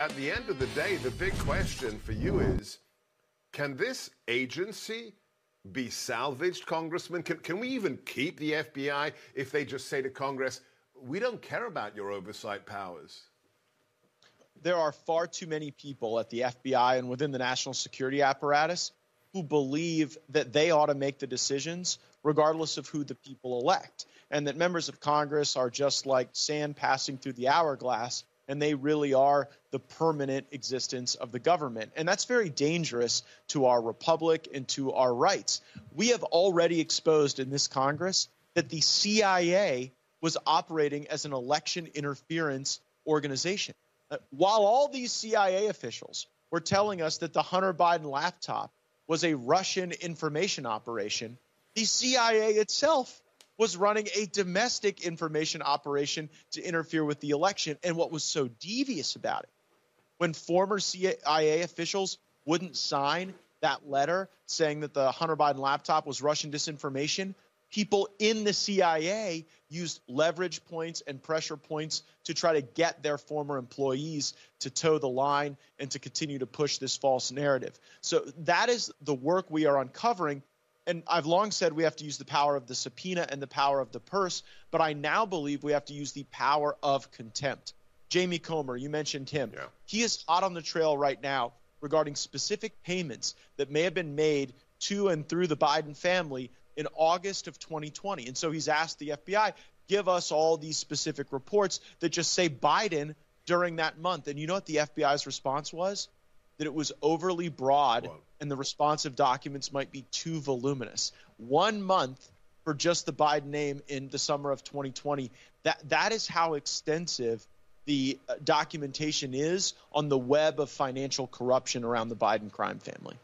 at the end of the day, the big question for you is can this agency be salvaged, Congressman? Can, can we even keep the FBI if they just say to Congress, we don't care about your oversight powers? There are far too many people at the FBI and within the national security apparatus who believe that they ought to make the decisions regardless of who the people elect, and that members of Congress are just like sand passing through the hourglass and they really are the permanent existence of the government. And that's very dangerous to our republic and to our rights. We have already exposed in this Congress that the CIA was operating as an election interference organization. Uh, while all these CIA officials were telling us that the Hunter Biden laptop was a Russian information operation, the CIA itself was running a domestic information operation to interfere with the election. And what was so devious about it, when former CIA officials wouldn't sign that letter saying that the Hunter Biden laptop was Russian disinformation, people in the CIA used leverage points and pressure points to try to get their former employees to toe the line and to continue to push this false narrative. So that is the work we are uncovering and I've long said we have to use the power of the subpoena and the power of the purse, but I now believe we have to use the power of contempt. Jamie Comer, you mentioned him. Yeah. He is hot on the trail right now regarding specific payments that may have been made to and through the Biden family in August of 2020. And so he's asked the FBI, give us all these specific reports that just say Biden during that month. And you know what the FBI's response was? That it was overly broad Whoa and the responsive documents might be too voluminous. One month for just the Biden name in the summer of 2020. That that is how extensive the uh, documentation is on the web of financial corruption around the Biden crime family.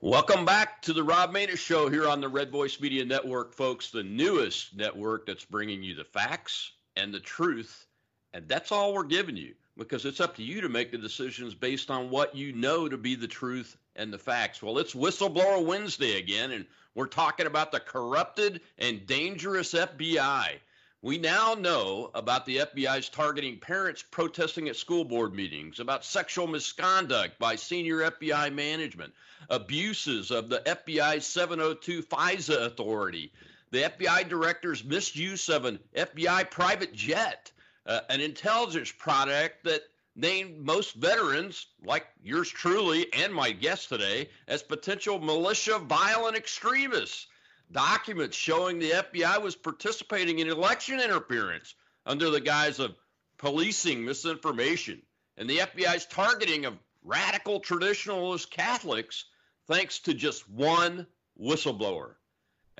Welcome back to the Rob Maness Show here on the Red Voice Media Network, folks, the newest network that's bringing you the facts and the truth. And that's all we're giving you because it's up to you to make the decisions based on what you know to be the truth and the facts. Well, it's Whistleblower Wednesday again, and we're talking about the corrupted and dangerous FBI. We now know about the FBI's targeting parents protesting at school board meetings, about sexual misconduct by senior FBI management, abuses of the FBI's 702 FISA authority, the FBI director's misuse of an FBI private jet, uh, an intelligence product that named most veterans, like yours truly and my guest today, as potential militia violent extremists. Documents showing the FBI was participating in election interference under the guise of policing misinformation and the FBI's targeting of radical traditionalist Catholics thanks to just one whistleblower.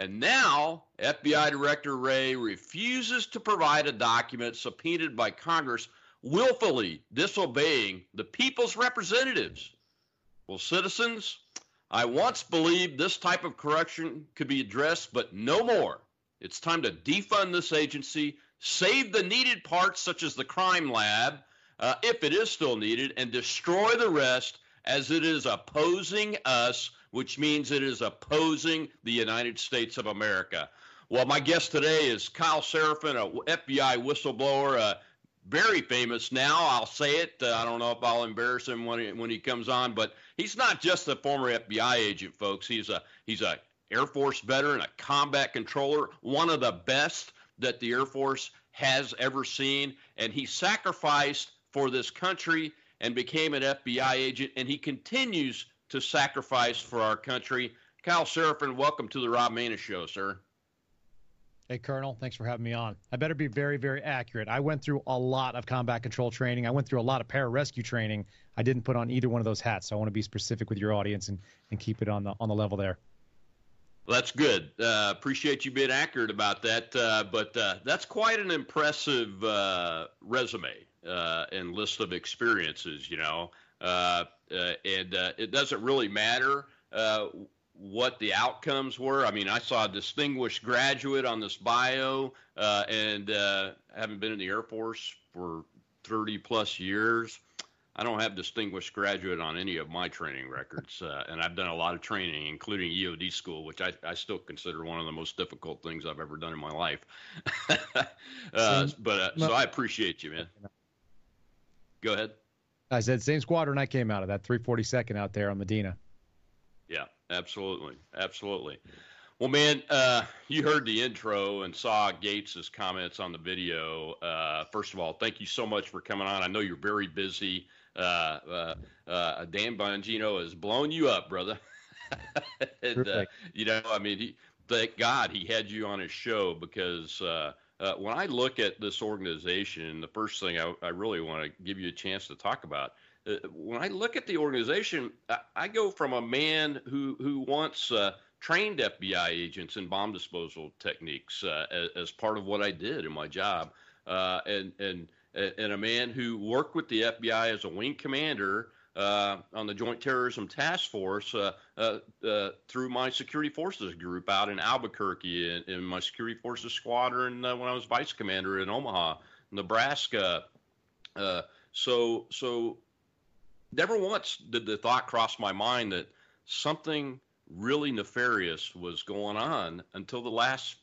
And now, FBI Director Wray refuses to provide a document subpoenaed by Congress willfully disobeying the people's representatives. Well, citizens, I once believed this type of corruption could be addressed, but no more. It's time to defund this agency, save the needed parts, such as the crime lab, uh, if it is still needed, and destroy the rest as it is opposing us, which means it is opposing the United States of America. Well, my guest today is Kyle Seraphin, a FBI whistleblower. Uh, very famous now. I'll say it. Uh, I don't know if I'll embarrass him when he, when he comes on, but he's not just a former FBI agent, folks. He's a he's a Air Force veteran, a combat controller, one of the best that the Air Force has ever seen, and he sacrificed for this country and became an FBI agent, and he continues to sacrifice for our country. Kyle Seraphin, welcome to the Rob Maness Show, sir. Hey, Colonel, thanks for having me on. I better be very, very accurate. I went through a lot of combat control training. I went through a lot of pararescue training. I didn't put on either one of those hats, so I want to be specific with your audience and, and keep it on the on the level there. Well, that's good. Uh, appreciate you being accurate about that. Uh, but uh, that's quite an impressive uh, resume uh, and list of experiences, you know. Uh, and it doesn't really matter what the outcomes were. I mean, I saw a distinguished graduate on this bio, uh, and uh, haven't been in the Air Force for 30 plus years. I don't have distinguished graduate on any of my training records, uh, and I've done a lot of training, including EOD school, which I, I still consider one of the most difficult things I've ever done in my life. uh, but uh, so I appreciate you, man. Go ahead. I said same squadron I came out of that 342nd out there on Medina. Yeah, absolutely, absolutely. Well, man, uh, you heard the intro and saw Gaetz's comments on the video. Uh, first of all, thank you so much for coming on. I know you're very busy. Uh, uh, uh Dan Bongino has blown you up, brother. and, uh, you know, I mean, he, thank God he had you on his show because when I look at this organization, the first thing I, I really want to give you a chance to talk about uh, when I look at the organization, I, I go from a man who who once uh, trained FBI agents in bomb disposal techniques uh, as, as, part of what I did in my job, uh, and and and a man who worked with the FBI as a wing commander. Uh, on the Joint Terrorism Task Force uh, through my security forces group out in Albuquerque in my security forces squadron when I was vice commander in Omaha, Nebraska. so so never once did the thought cross my mind that something really nefarious was going on until the last,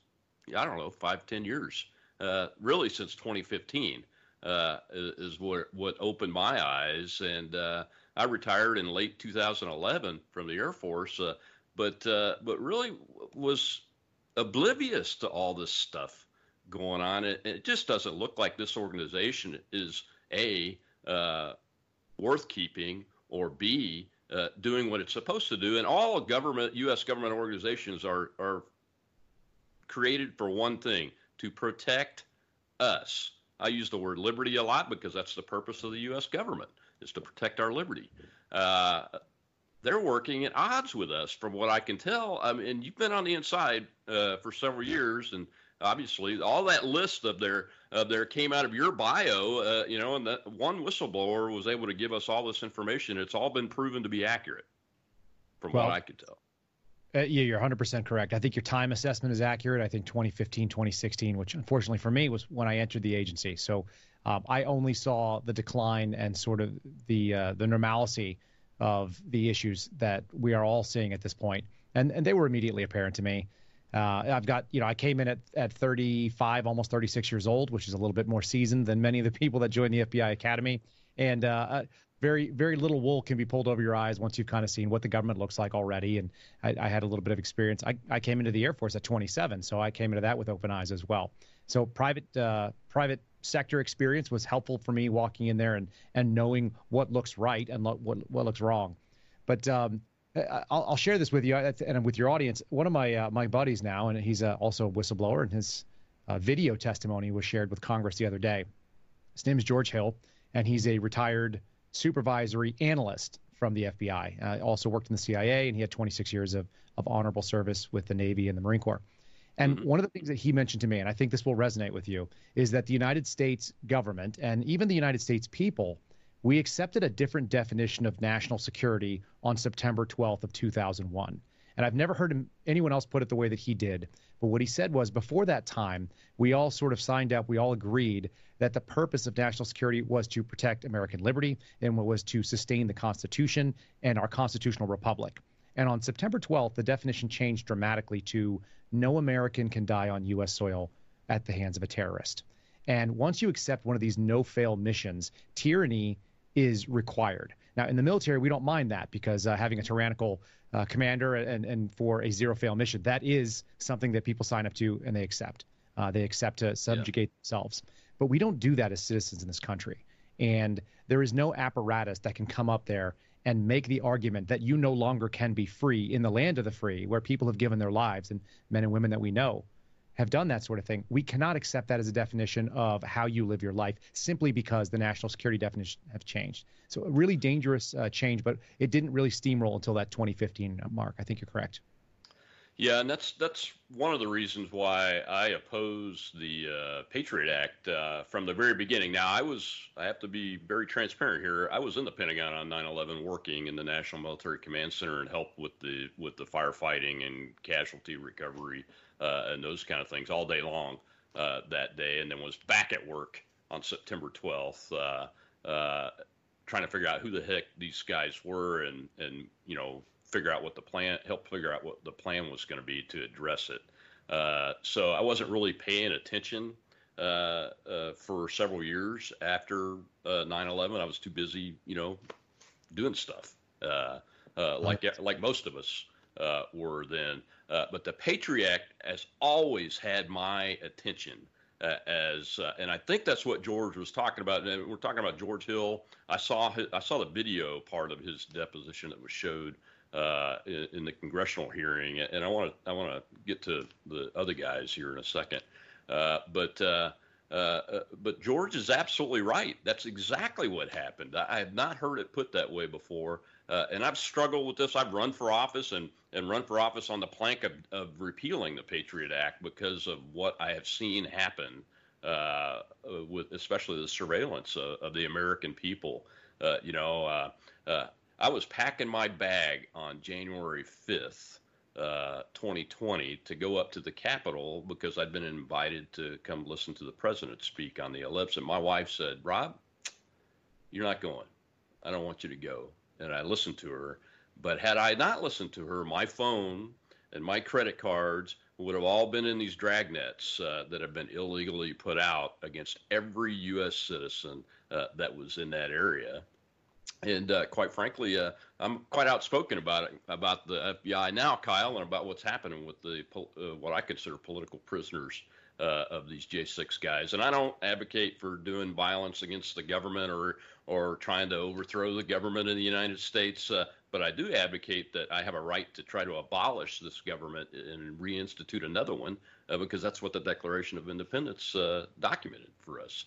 I don't know, five, ten years. Uh, really, since 2015 uh, is what what opened my eyes, and uh, I retired in late 2011 from the Air Force, uh, but uh, but really was oblivious to all this stuff going on. It, it just doesn't look like this organization is a uh, worth keeping, or B, uh, doing what it's supposed to do. And all government, U.S. government organizations are are created for one thing: to protect us. I use the word liberty a lot because that's the purpose of the U.S. government is to protect our liberty. Uh, they're working at odds with us, from what I can tell. I mean, you've been on the inside uh, for several years, and obviously all that list of their of their came out of your bio uh, you know and that one whistleblower was able to give us all this information it's all been proven to be accurate from well, what i could tell uh, yeah you're 100% correct. I think your time assessment is accurate. I think 2015 2016 which unfortunately for me was when i entered the agency. So um, i only saw the decline and sort of the uh, the normalcy of the issues that we are all seeing at this point. And and they were immediately apparent to me. Uh, I've got, you know, I came in at, at 35, almost 36 years old, which is a little bit more seasoned than many of the people that joined the FBI Academy. And uh, very, very little wool can be pulled over your eyes once you've kind of seen what the government looks like already. And I, I had a little bit of experience. I, I came into the Air Force at 27, so I came into that with open eyes as well. So private, uh, private sector experience was helpful for me walking in there and, and knowing what looks right and lo- what, what looks wrong. But um, I'll, I'll, share this with you and with your audience. One of my uh, my buddies now, and he's uh, also a whistleblower, and his uh, video testimony was shared with Congress the other day. His name is George Hill, and he's a retired supervisory analyst from the FBI. Uh, also worked in the CIA, and he had 26 years of of honorable service with the Navy and the Marine Corps. And mm-hmm. one of the things that he mentioned to me, and I think this will resonate with you, is that the United States government and even the United States people we accepted a different definition of national security on September 12th of 2001. And I've never heard him, anyone else put it the way that he did. But what he said was before that time, we all sort of signed up, we all agreed that the purpose of national security was to protect American liberty and was to sustain the Constitution and our constitutional republic. And on September 12th, the definition changed dramatically to no American can die on U.S. soil at the hands of a terrorist. And once you accept one of these no fail missions, tyranny is required. Now, in the military, we don't mind that because uh, having a tyrannical uh, commander and, and for a zero fail mission, that is something that people sign up to and they accept. Uh, they accept to subjugate yeah. themselves. But we don't do that as citizens in this country. And there is no apparatus that can come up there and make the argument that you no longer can be free in the land of the free, where people have given their lives and men and women that we know have done that sort of thing. We cannot accept that as a definition of how you live your life simply because the national security definition have changed. So a really dangerous uh, change, but it didn't really steamroll until that 2015 mark. I think you're correct. Yeah, and that's that's one of the reasons why I oppose the uh, Patriot Act uh, from the very beginning. Now, I was I have to be very transparent here. I was in the Pentagon on 9/11, working in the National Military Command Center and helped with the with the firefighting and casualty recovery uh, and those kind of things all day long uh, that day, and then was back at work on September 12th, uh, uh, trying to figure out who the heck these guys were, and and you know figure out what the plan, help figure out what the plan was going to be to address it. Uh, so I wasn't really paying attention uh, uh, for several years after 9/11. I was too busy, you know, doing stuff like like most of us were then. but the Patriot Act has always had my attention. Uh, as uh, and I think that's what George was talking about. And we're talking about George Hill. I saw his, I saw the video part of his deposition that was showed uh, in, in, the congressional hearing, and I want to I want to get to the other guys here in a second. Uh, but uh, uh, but George is absolutely right. That's exactly what happened. I, I have not heard it put that way before. And I've struggled with this. I've run for office and, and run for office on the plank of, of repealing the Patriot Act because of what I have seen happen uh, with especially the surveillance of, of the American people. Uh, you know, uh, I was packing my bag on January 5th, 2020, uh, to go up to the Capitol because I'd been invited to come listen to the president speak on the ellipse. And my wife said, Rob, you're not going. I don't want you to go and I listened to her. But had I not listened to her, my phone and my credit cards would have all been in these dragnets uh, that have been illegally put out against every U.S. citizen uh, that was in that area. And uh, quite frankly, uh, I'm quite outspoken about it, about the FBI now, Kyle, and about what's happening with the uh, what I consider political prisoners uh, of these J6 guys. And I don't advocate for doing violence against the government or or trying to overthrow the government in the United States. Uh, but I do advocate that I have a right to try to abolish this government and reinstitute another one uh, because that's what the Declaration of Independence documented for us.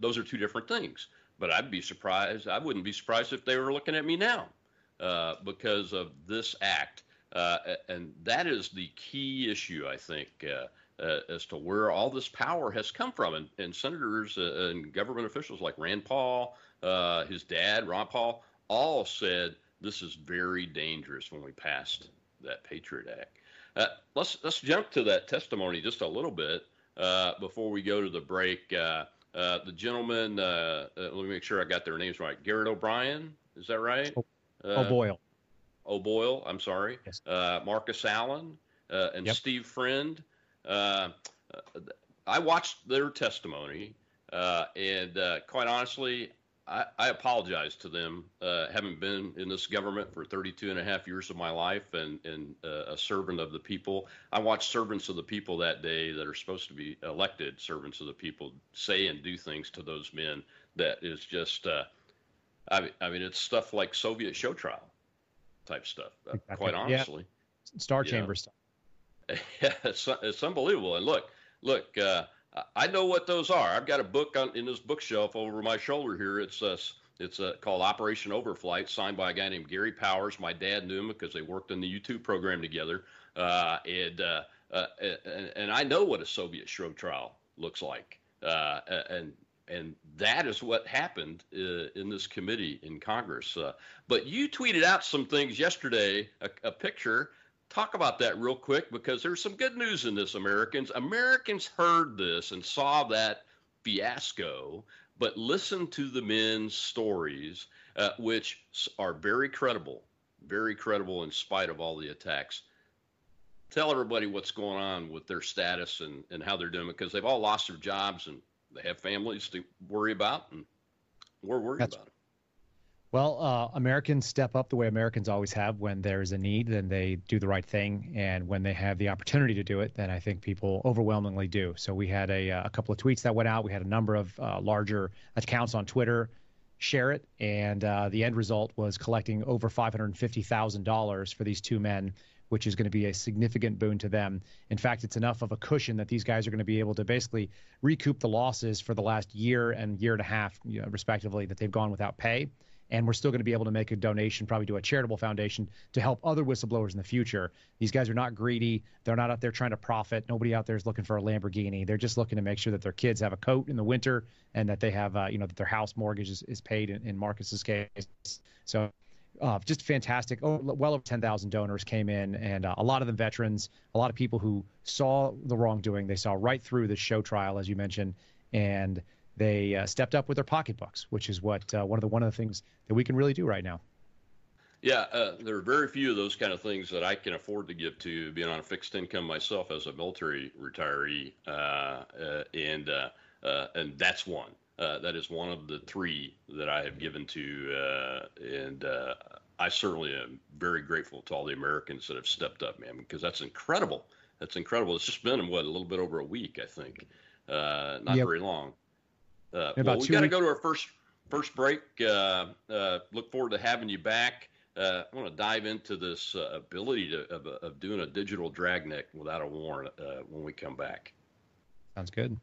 Those are two different things. But I'd be surprised. I wouldn't be surprised if they were looking at me now because of this act. and that is the key issue, I think uh, as to where all this power has come from. And, and senators uh, and government officials like Rand Paul, uh, his dad, Ron Paul, all said this is very dangerous when we passed that Patriot Act. Uh, let's let's jump to that testimony just a little bit uh, before we go to the break. Uh, the gentleman, let me make sure I got their names right. Garrett O'Brien, is that right? Oh, O'Boyle. O'Boyle, I'm sorry. Yes. Marcus Allen and yep. Steve Friend. Uh, I watched their testimony, uh, and uh, quite honestly, I, I, apologize to them, uh, having been in this government for 32 and a half years of my life and, and uh, a servant of the people. I watched servants of the people that day that are supposed to be elected servants of the people say and do things to those men that is just, uh, I, I, mean, it's stuff like Soviet show trial type stuff, exactly. quite honestly. Yeah. Star Chamber know. stuff. it's, it's unbelievable. And look, look, uh, I know what those are. I've got a book on, in this bookshelf over my shoulder here. It's uh, it's uh, called Operation Overflight, signed by a guy named Gary Powers. My dad knew him because they worked in the U 2 program together. Uh, and, uh, uh, and, and I know what a Soviet show trial looks like. Uh, and and that is what happened uh, in this committee in Congress. But you tweeted out some things yesterday, a, a picture talk about that real quick because there's some good news in this, Americans. Americans heard this and saw that fiasco, but listen to the men's stories, uh, which are very credible, very credible in spite of all the attacks. Tell everybody what's going on with their status and, and how they're doing because they've all lost their jobs and they have families to worry about, and we're worried That's, about it. Well, uh, Americans step up the way Americans always have. When there's a need, then they do the right thing, and when they have the opportunity to do it, then I think people overwhelmingly do. So we had a, a couple of tweets that went out. We had a number of uh, larger accounts on Twitter share it, and uh, the end result was collecting over $550,000 for these two men, which is going to be a significant boon to them. In fact, it's enough of a cushion that these guys are going to be able to basically recoup the losses for the last year and year and a half, you know, respectively, that they've gone without pay and we're still going to be able to make a donation, probably to a charitable foundation, to help other whistleblowers in the future. These guys are not greedy. They're not out there trying to profit. Nobody out there is looking for a Lamborghini. They're just looking to make sure that their kids have a coat in the winter and that they have, uh, you know, that their house mortgage is, is paid in, in Marcus's case. So uh, just fantastic. Oh, well over 10,000 donors came in, and uh, a lot of them veterans, a lot of people who saw the wrongdoing. They saw right through the show trial, as you mentioned, and they uh, stepped up with their pocketbooks, which is what uh, one of the one of the things that we can really do right now. Yeah, uh, there are very few of those kind of things that I can afford to give to being on a fixed income myself as a military retiree, uh, uh, and uh, uh, and that's one. Uh, that is one of the three that I have given to, and I certainly am very grateful to all the Americans that have stepped up, man, because that's incredible. That's incredible. It's just been what a little bit over a week, I think, not yep. very long. Well, we got to go to our first first break. look forward to having you back uh, I want to dive into this uh, ability to, of, of, doing a digital dragnet without a warrant uh, when we come back. Sounds good.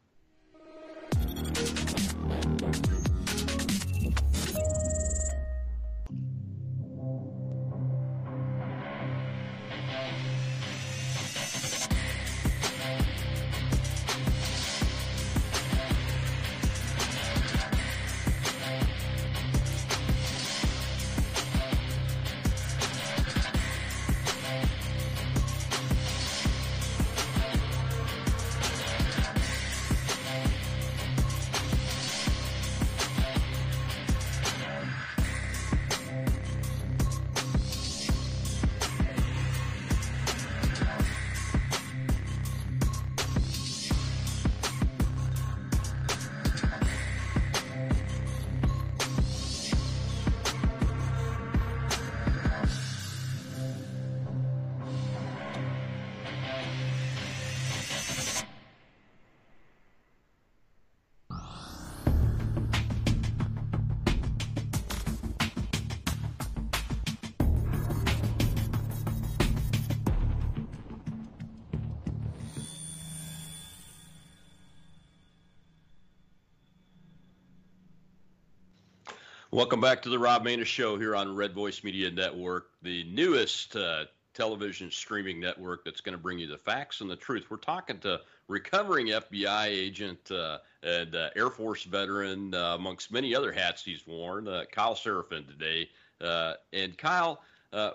Welcome back to the Rob Maness Show here on Red Voice Media Network, the newest uh, television streaming network that's going to bring you the facts and the truth. We're talking to recovering FBI agent uh, and uh, Air Force veteran, uh, amongst many other hats he's worn, uh, Kyle Seraphin today. Uh, and Kyle,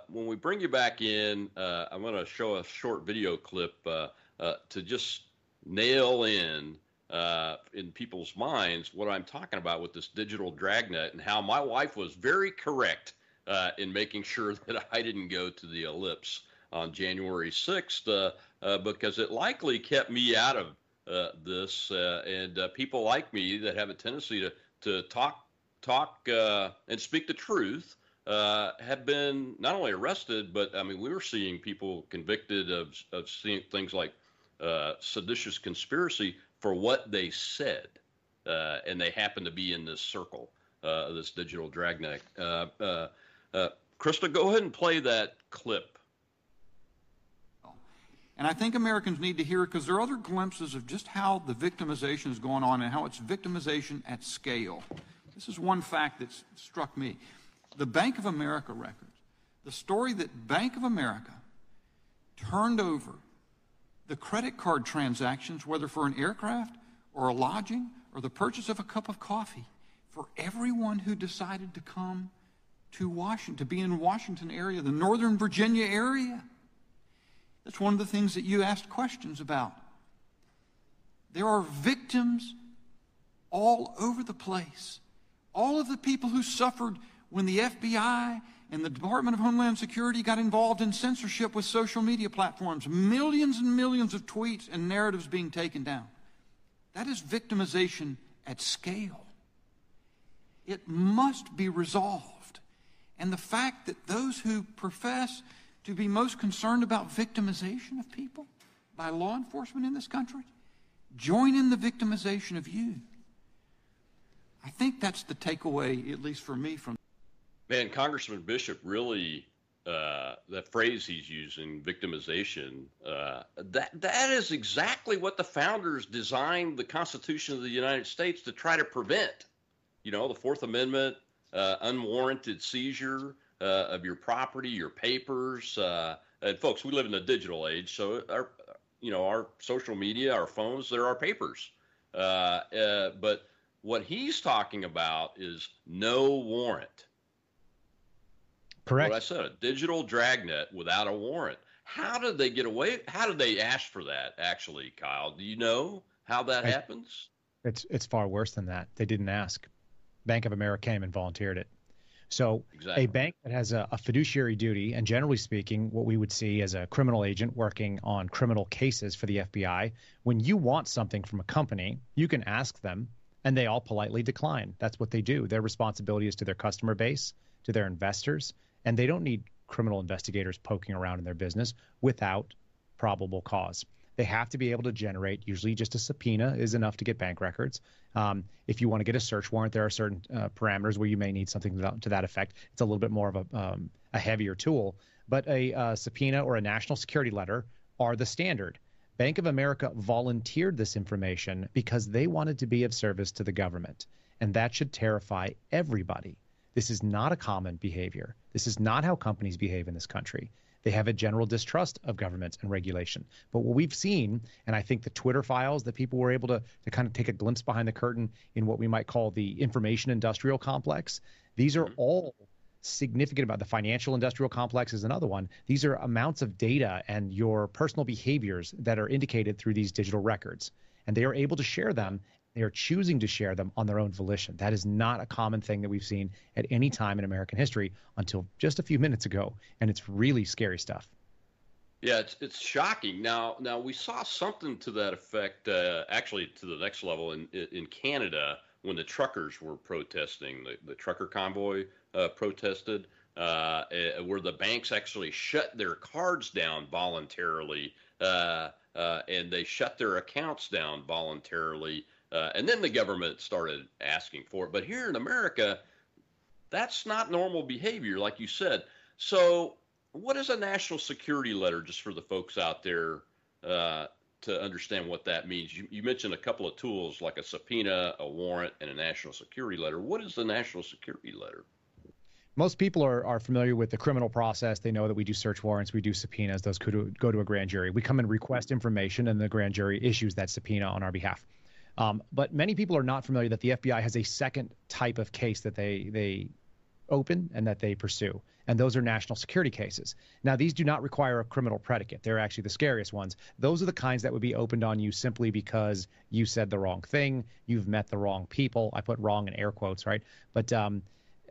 when we bring you back in, I'm going to show a short video clip to just nail in uh, in people's minds what I'm talking about with this digital dragnet and how my wife was very correct uh, in making sure that I didn't go to the ellipse on January 6th uh, uh, because it likely kept me out of uh, this. Uh, and people like me that have a tendency to, to talk talk and speak the truth. have been not only arrested, but I mean, we were seeing people convicted of, of seeing things like seditious conspiracy for what they said, uh, and they happen to be in this circle, uh, this digital dragnet. Uh, uh, uh, Krista, go ahead and play that clip. And I think Americans need to hear it because there are other glimpses of just how the victimization is going on and how it's victimization at scale. This is one fact that struck me. The Bank of America records, the story that Bank of America turned over the credit card transactions, whether for an aircraft or a lodging or the purchase of a cup of coffee, for everyone who decided to come to Washington, to be in Washington area, the Northern Virginia area. That's one of the things that you asked questions about. There are victims all over the place. All of the people who suffered when the FBI and the Department of Homeland Security got involved in censorship with social media platforms, millions and millions of tweets and narratives being taken down. That is victimization at scale. It must be resolved. And the fact that those who profess to be most concerned about victimization of people by law enforcement in this country join in the victimization of you. I think that's the takeaway, at least for me, from Man, Congressman Bishop really uh, that phrase he's using, victimization, uh, that that is exactly what the founders designed the Constitution of the United States to try to prevent. You know, the Fourth Amendment, uh, unwarranted seizure uh, of your property, your papers. Uh, and folks, we live in a digital age, so our, you know, our social media, our phones, they're our papers. Uh, but what he's talking about is no warrant. Correct. What I said, a digital dragnet without a warrant. How did they get away? How did they ask for that? Actually, Kyle, do you know how that I, happens? It's it's far worse than that. They didn't ask. Bank of America came and volunteered it. So exactly. a bank that has a, a, fiduciary duty, and generally speaking, what we would see as a criminal agent working on criminal cases for the FBI, when you want something from a company, you can ask them, and they all politely decline. That's what they do. Their responsibility is to their customer base, to their investors, and they don't need criminal investigators poking around in their business without probable cause. They have to be able to generate, usually just a subpoena is enough to get bank records. Um, if you want to get a search warrant, there are certain uh, parameters where you may need something to that, to that, effect. It's a little bit more of a, um, a heavier tool, but a uh, subpoena or a national security letter are the standard. Bank of America volunteered this information because they wanted to be of service to the government, and that should terrify everybody. This is not a common behavior. This is not how companies behave in this country. They have a general distrust of government and regulation. But what we've seen, and I think the Twitter files that people were able to, to kind of take a glimpse behind the curtain in what we might call the information industrial complex, these are mm-hmm. all significant about the financial industrial complex is another one. These are amounts of data and your personal behaviors that are indicated through these digital records. And they are able to share them they are choosing to share them on their own volition. That is not a common thing that we've seen at any time in American history until just a few minutes ago, and it's really scary stuff. Yeah, it's it's shocking. Now, now we saw something to that effect, uh, actually to the next level in in Canada when the truckers were protesting, the, the trucker convoy uh, protested, uh, eh, where the banks actually shut their cards down voluntarily, uh, uh, and they shut their accounts down voluntarily uh, and then the government started asking for it. But here in America, that's not normal behavior, like you said. So, what is a national security letter, just for the folks out there uh, to understand what that means? You, you, mentioned a couple of tools like a subpoena, a warrant, and a national security letter. What is the national security letter? Most people are, are familiar with the criminal process. They know that we do search warrants, we do subpoenas. Those go to a grand jury. We come and request information, and the grand jury issues that subpoena on our behalf. Um, but many people are not familiar that the FBI has a second type of case that they they open and that they pursue, and those are national security cases. Now, these do not require a criminal predicate; they're actually the scariest ones. Those are the kinds that would be opened on you simply because you said the wrong thing, you've met the wrong people. I put wrong in air quotes, right? But um,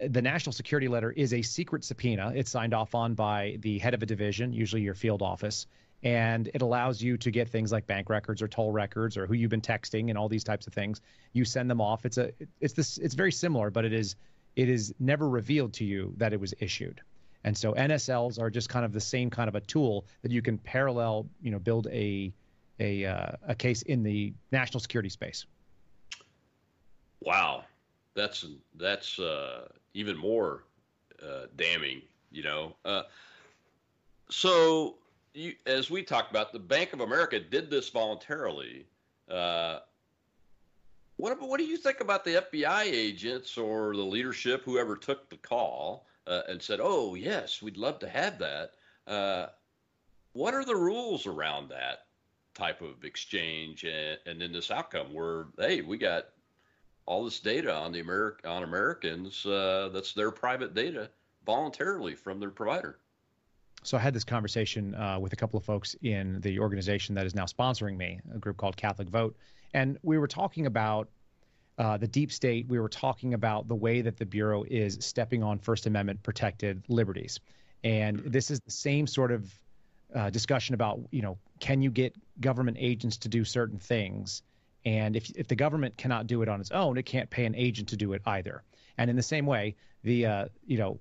the national security letter is a secret subpoena. It's signed off on by the head of a division, usually your field office, and it allows you to get things like bank records or toll records or who you've been texting and all these types of things. You send them off. It's a it's this it's very similar, but it is it is never revealed to you that it was issued. And so NSLs are just kind of the same kind of a tool that you can parallel, you know, build a a uh, a case in the national security space. Wow, that's that's uh, even more uh, damning, you know. Uh, so you, as we talked about, the Bank of America did this voluntarily. Uh, what what do you think about the FBI agents or the leadership, whoever took the call uh, and said, "Oh yes, we'd love to have that." Uh, what are the rules around that type of exchange and, and then this outcome where hey, we got all this data on the Ameri- on Americans uh, that's their private data voluntarily from their provider? So I had this conversation uh, with a couple of folks in the organization that is now sponsoring me, a group called Catholic Vote, and we were talking about uh, the deep state. We were talking about the way that the bureau is stepping on First Amendment protected liberties, and this is the same sort of uh, discussion about you know can you get government agents to do certain things, and if if the government cannot do it on its own, it can't pay an agent to do it either. And in the same way, the uh, you know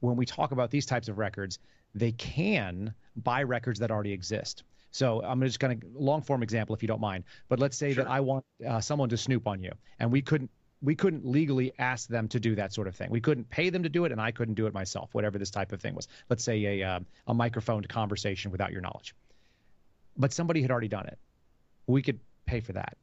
when we talk about these types of records, they can buy records that already exist. So I'm just going to long form example if you don't mind. But let's say sure. that I want uh, someone to snoop on you, and we couldn't we couldn't legally ask them to do that sort of thing. We couldn't pay them to do it, and I couldn't do it myself. Whatever this type of thing was. Let's say a uh, a microphoned conversation without your knowledge. But somebody had already done it. We could pay for that.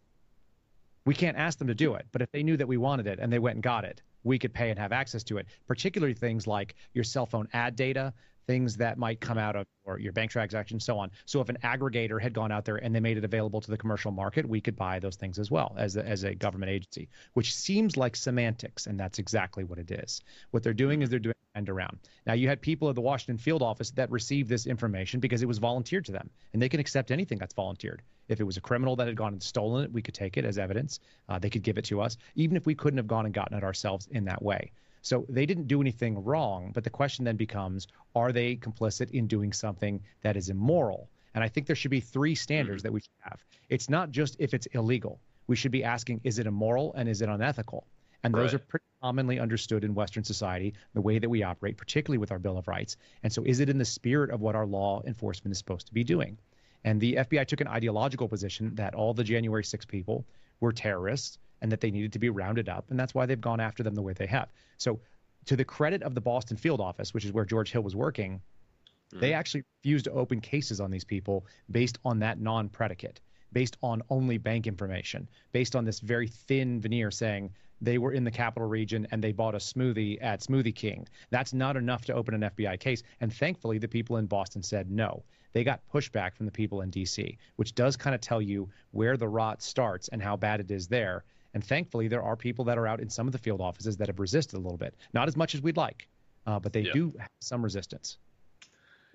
We can't ask them to do it, but if they knew that we wanted it and they went and got it, we could pay and have access to it. Particularly things like your cell phone ad data, things that might come out of or your bank transactions, so on. So if an aggregator had gone out there and they made it available to the commercial market, we could buy those things as well as a, as a government agency, which seems like semantics, and that's exactly what it is. What they're doing is they're doing end around. Now you had people at the Washington field office that received this information because it was volunteered to them, and they can accept anything that's volunteered. If it was a criminal that had gone and stolen it, we could take it as evidence. Uh, they could give it to us, even if we couldn't have gone and gotten it ourselves in that way. So they didn't do anything wrong, but the question then becomes are they complicit in doing something that is immoral? And I think there should be three standards mm-hmm. that we should have. It's not just if it's illegal. We should be asking is it immoral and is it unethical? And those right. are pretty commonly understood in Western society, the way that we operate, particularly with our Bill of Rights. And so, is it in the spirit of what our law enforcement is supposed to be doing? And the FBI took an ideological position that all the January 6 people were terrorists and that they needed to be rounded up. And that's why they've gone after them the way they have. So, to the credit of the Boston field office, which is where George Hill was working, mm-hmm. they actually refused to open cases on these people based on that non predicate, based on only bank information, based on this very thin veneer saying they were in the capital region and they bought a smoothie at Smoothie King. That's not enough to open an FBI case. And thankfully, the people in Boston said no. They got pushback from the people in D.C., which does kind of tell you where the rot starts and how bad it is there. And thankfully, there are people that are out in some of the field offices that have resisted a little bit. Not as much as we'd like, uh, but they yeah. do have some resistance.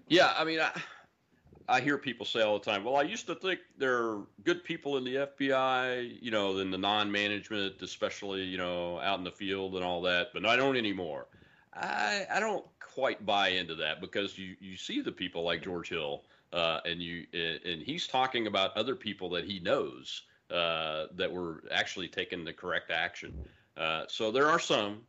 Yeah, I mean, I, I hear people say all the time, well, I used to think there are good people in the FBI, you know, in the non management, especially, you know, out in the field and all that, but I don't anymore. I, I don't quite buy into that because you, you see the people like George Hill, uh, and you and he's talking about other people that he knows that were actually taking the correct action. Uh, so there are some,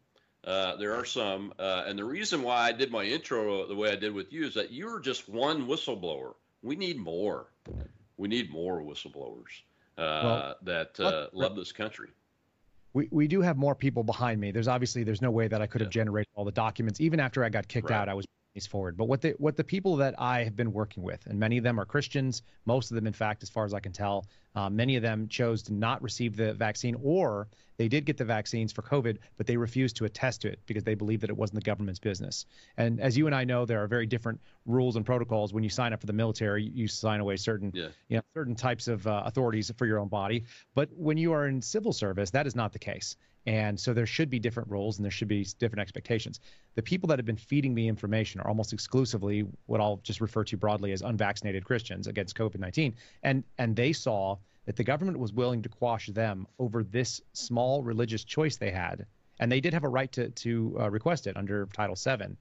uh, there are some, uh, and the reason why I did my intro the way I did with you is that you're just one whistleblower. We need more. We need more whistleblowers uh, well, that love this country we, we do have more people behind me. There's obviously there's no way that I could have generated all the documents. Even after I got kicked right. out, I was these forward. But what the what the people that I have been working with, and many of them are Christians, most of them, in fact, as far as I can tell, uh, many of them chose to not receive the vaccine, or they did get the vaccines for COVID, but they refused to attest to it because they believed that it wasn't the government's business. And as you and I know, there are very different rules and protocols. When you sign up for the military, you sign away certain, yeah. you know, certain types of uh, authorities for your own body. But when you are in civil service, that is not the case. And so there should be different roles and there should be different expectations. The people that have been feeding me information are almost exclusively what I'll just refer to broadly as unvaccinated Christians against COVID-19. And and they saw that the government was willing to quash them over this small religious choice they had. And they did have a right to, to uh, request it under Title VII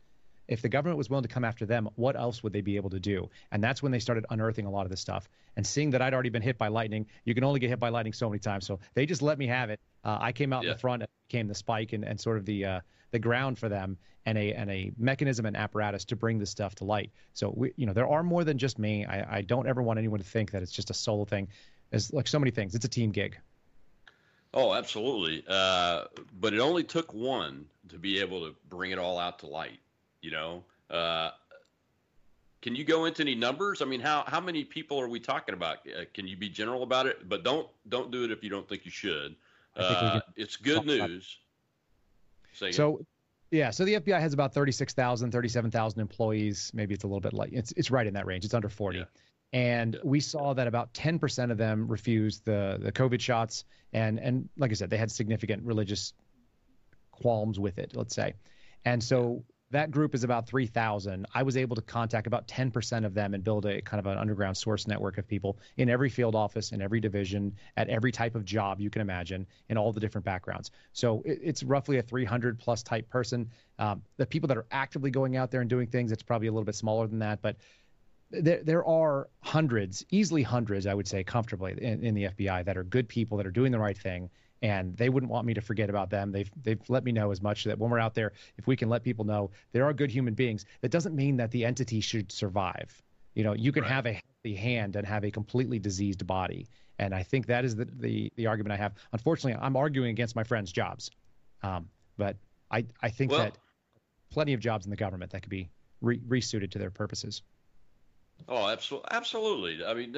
if the government was willing to come after them, what else would they be able to do? And that's when they started unearthing a lot of this stuff and seeing that I'd already been hit by lightning. You can only get hit by lightning so many times. So they just let me have it. Uh, I came out yeah. in the front and became the spike and, and sort of the uh, the ground for them and a and a mechanism and apparatus to bring this stuff to light. So we, you know, there are more than just me. I, I don't ever want anyone to think that it's just a solo thing. It's like so many things. It's a team gig. Oh, absolutely. Uh, but it only took one to be able to bring it all out to light. You know, uh, can you go into any numbers? I mean, how how many people are we talking about? Uh, can you be general about it? But don't don't do it if you don't think you should. Uh, it's good news. so, yeah, so the FBI has about 36,000, 37,000 employees. Maybe it's a little bit light. It's it's right in that range. It's under 40. Yeah. And we saw that about 10% of them refused the the COVID shots, and and like I said, they had significant religious qualms with it. Let's say, and so that group is about 3,000. I was able to contact about 10% of them and build a kind of an underground source network of people in every field office, in every division, at every type of job you can imagine, in all the different backgrounds. So it, it's roughly a 300 plus type person. Um, the people that are actively going out there and doing things, it's probably a little bit smaller than that, but there, there are hundreds, easily hundreds, I would say, comfortably in, in the FBI that are good people that are doing the right thing and they wouldn't want me to forget about them. They've they've let me know as much that when we're out there, if we can let people know there are good human beings, that doesn't mean that the entity should survive. You know, you can right. have a healthy hand and have a completely diseased body, and I think that is the the, the argument I have. Unfortunately, I'm arguing against my friends' jobs, um, but I I think well, that plenty of jobs in the government that could be re- resuited to their purposes. Oh, absolutely, absolutely. I mean,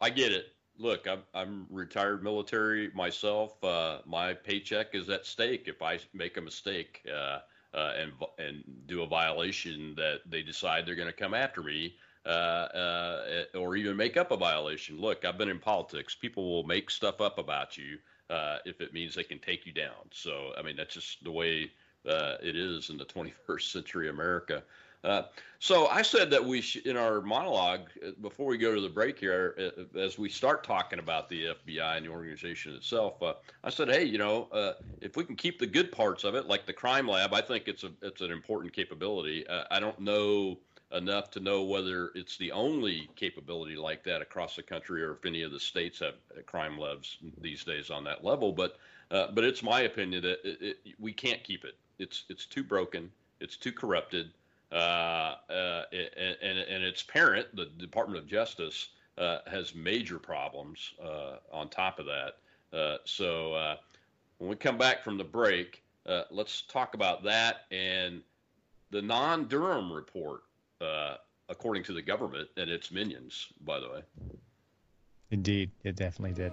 I get it look, I'm, I'm retired military myself. Uh, my paycheck is at stake if I make a mistake uh, uh, and and do a violation that they decide they're going to come after me. Uh, uh, or even make up a violation. Look, I've been in politics. People will make stuff up about you uh, if it means they can take you down. So, I mean, that's just the way it is in the 21st century America. Uh, so I said that we, sh- in our monologue uh, before we go to the break here, uh, as we start talking about the FBI and the organization itself, uh, I said, hey, you know, uh, if we can keep the good parts of it, like the crime lab, I think it's a it's an important capability. I don't know enough to know whether it's the only capability like that across the country or if any of the states have crime labs these days on that level. But but it's my opinion that it, it, we can't keep it. It's it's too broken. It's too corrupted Uh, uh, and, and its parent, the Department of Justice, uh, has major problems uh, on top of that. so when we come back from the break, let's talk about that and the non Durham report, according to the government and its minions, by the way. Indeed, it definitely did.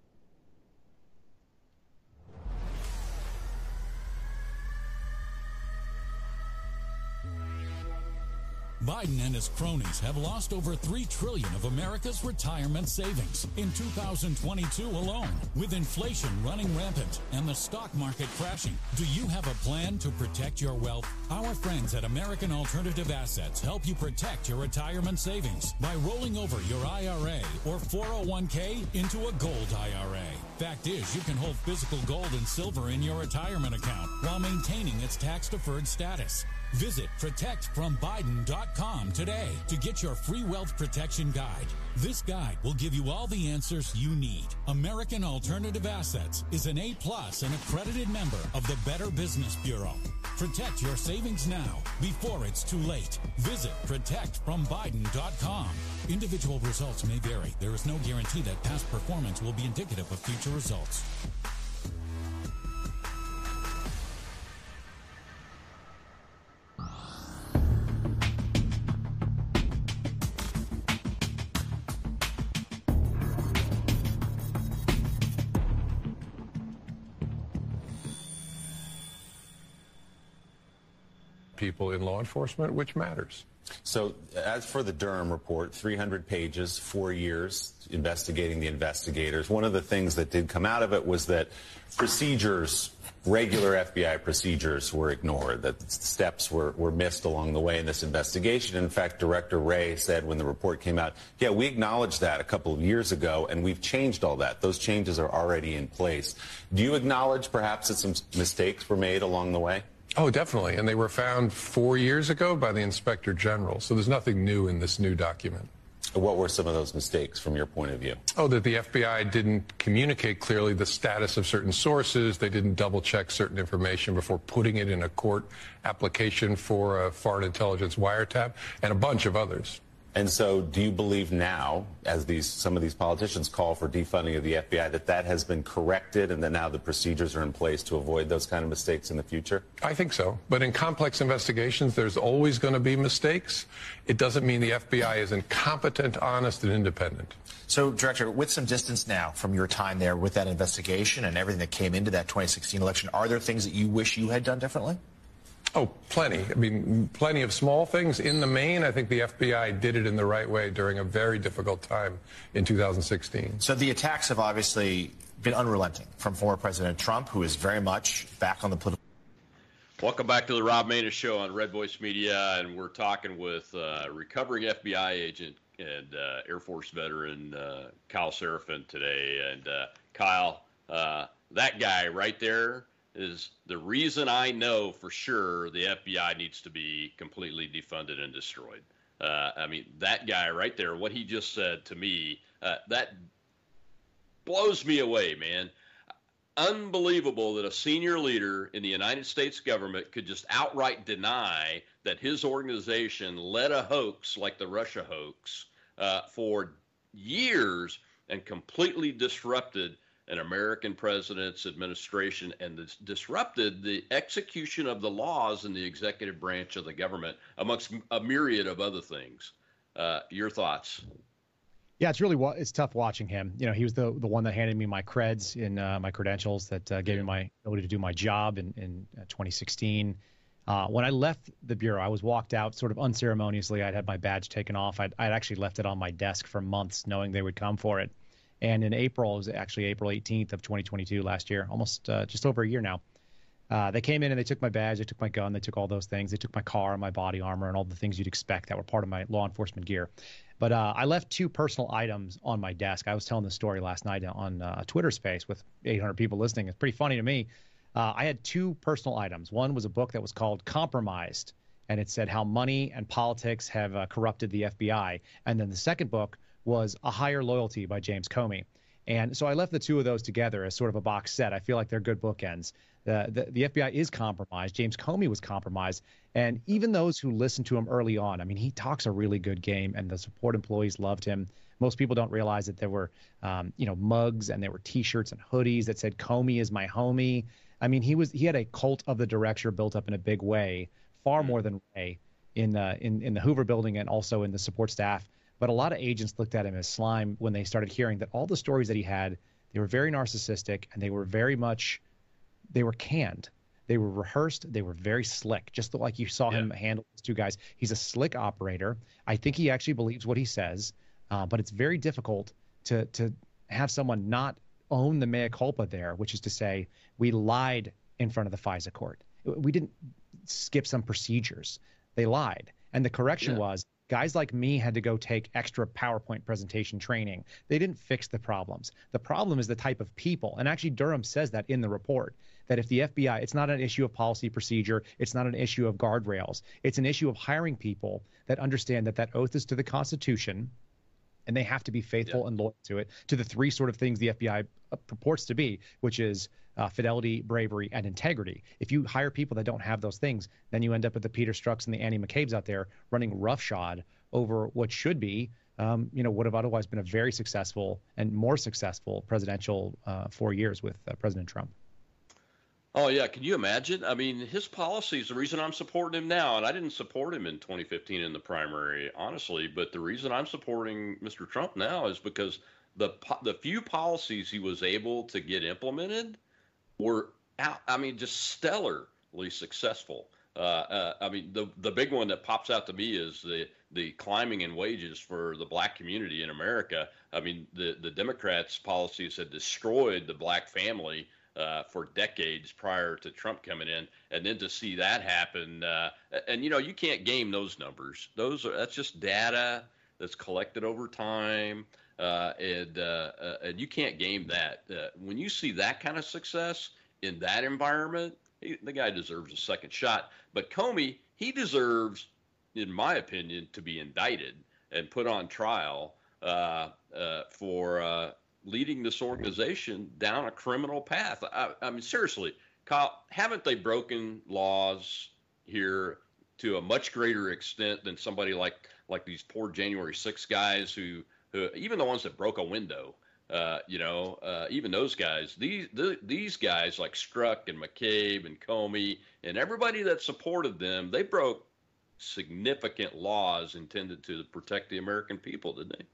Biden and his cronies have lost over 3 trillion of America's retirement savings in 2022 alone. With inflation running rampant and the stock market crashing, do you have a plan to protect your wealth? Our friends at American Alternative Assets help you protect your retirement savings by rolling over your IRA or 401k into a gold IRA. Fact is, you can hold physical gold and silver in your retirement account while maintaining its tax deferred status. Visit protectfrombiden.com today to get your free wealth protection guide. This guide will give you all the answers you need. American Alternative Assets is an A plus and accredited member of the Better Business Bureau. Protect your savings now before it's too late. Visit protectfrombiden.com. Individual results may vary. There is no guarantee that past performance will be indicative of future results. People in law enforcement, which matters. So, as for the Durham report, 300 pages, four years investigating the investigators. One of the things that did come out of it was that procedures, regular FBI procedures, were ignored, that steps were, were missed along the way in this investigation. In fact, Director Wray said when the report came out, yeah, we acknowledged that a couple of years ago, and we've changed all that. Those changes are already in place. Do you acknowledge perhaps that some mistakes were made along the way? Oh, definitely. And they were found four years ago by the Inspector General. So there's nothing new in this new document. What were some of those mistakes from your point of view? Oh, that the FBI didn't communicate clearly the status of certain sources. They didn't double check certain information before putting it in a court application for a foreign intelligence wiretap, and a bunch of others. And so, do you believe now, as these some of these politicians call for defunding of the FBI, that that has been corrected and that now the procedures are in place to avoid those kind of mistakes in the future? I think so. But in complex investigations, there's always going to be mistakes. It doesn't mean the FBI is incompetent, honest, and independent. So, Director, with some distance now from your time there with that investigation and everything that came into that 2016 election, are there things that you wish you had done differently? Oh, plenty. I mean, plenty of small things. In the main, I think the FBI did it in the right way during a very difficult time in 2016. So the attacks have obviously been unrelenting from former President Trump, who is very much back on the political. Welcome back to the Rob Maness Show on Red Voice Media, and we're talking with uh, recovering FBI agent and uh, Air Force veteran uh, Kyle Seraphin today. And uh, Kyle, uh, that guy right there is the reason I know for sure the FBI needs to be completely defunded and destroyed. Uh, I mean, that guy right there, what he just said to me, uh, that blows me away, man. Unbelievable that a senior leader in the United States government could just outright deny that his organization led a hoax like the Russia hoax uh, for years and completely disrupted an American president's administration and this disrupted the execution of the laws in the executive branch of the government, amongst a myriad of other things. Uh, your thoughts? Yeah, it's really it's tough watching him. You know, he was the the one that handed me my creds in uh, my credentials that uh, gave me my ability to do my job in in uh, 2016. Uh, when I left the bureau, I was walked out sort of unceremoniously. I'd had my badge taken off. I'd, I'd actually left it on my desk for months, knowing they would come for it. And in April, it was actually April 18th of 2022 last year, almost uh, just over a year now. Uh, they came in and they took my badge, they took my gun, they took all those things, they took my car and my body armor and all the things you'd expect that were part of my law enforcement gear. But uh, I left two personal items on my desk. I was telling the story last night on uh, Twitter space with 800 people listening. It's pretty funny to me. Uh, I had two personal items. One was a book that was called Compromised, and it said how money and politics have uh, corrupted the FBI. And then the second book was A Higher Loyalty by James Comey. And so I left the two of those together as sort of a box set. I feel like they're good bookends. The, the, the, FBI is compromised. James Comey was compromised. And even those who listened to him early on, I mean, he talks a really good game, and the support employees loved him. Most people don't realize that there were, um, you know, mugs and there were T-shirts and hoodies that said "Comey is my homie." I mean, he was he had a cult of the director built up in a big way, far more than Wray in the in in the Hoover Building and also in the support staff but a lot of agents looked at him as slime when they started hearing that all the stories that he had, they were very narcissistic and they were very much, they were canned. They were rehearsed. They were very slick, just like you saw yeah. him handle these two guys. He's a slick operator. I think he actually believes what he says, uh, but it's very difficult to to have someone not own the mea culpa there, which is to say, we lied in front of the FISA court. We didn't skip some procedures. They lied. And the correction yeah. was Guys like me had to go take extra PowerPoint presentation training. They didn't fix the problems. The problem is the type of people. And actually, Durham says that in the report that if the FBI, it's not an issue of policy procedure, it's not an issue of guardrails, it's an issue of hiring people that understand that that oath is to the Constitution and they have to be faithful yeah. and loyal to it, to the three sort of things the FBI purports to be, which is uh, fidelity, bravery, and integrity. If you hire people that don't have those things, then you end up with the Peter Strzoks and the Andy McCabe's out there running roughshod over what should be, um, you know, would have otherwise been a very successful and more successful presidential uh, four years with uh, President Trump. Oh yeah, can you imagine? I mean, his policies. The reason I'm supporting him now, and I didn't support him in 2015 in the primary, honestly. But the reason I'm supporting Mr. Trump now is because the the few policies he was able to get implemented were out. I mean, just stellarly successful. Uh, uh, I mean, the the big one that pops out to me is the the climbing in wages for the black community in America. I mean, the the Democrats' policies had destroyed the black family uh, for decades prior to Trump coming in, and then to see that happen, uh, and you know, you can't game those numbers. Those are that's just data that's collected over time uh, and uh, uh, and you can't game that. Uh, when you see that kind of success in that environment, he, the guy deserves a second shot. But Comey, he deserves, in my opinion, to be indicted and put on trial uh, uh, for leading this organization down a criminal path. I, I mean, seriously, Kyle, haven't they broken laws here to a much greater extent than somebody like like these poor January 6 guys who who even the ones that broke a window. Uh, you know, uh, even those guys, these the, these guys like Strzok and McCabe and Comey and everybody that supported them, they broke significant laws intended to protect the American people, didn't they?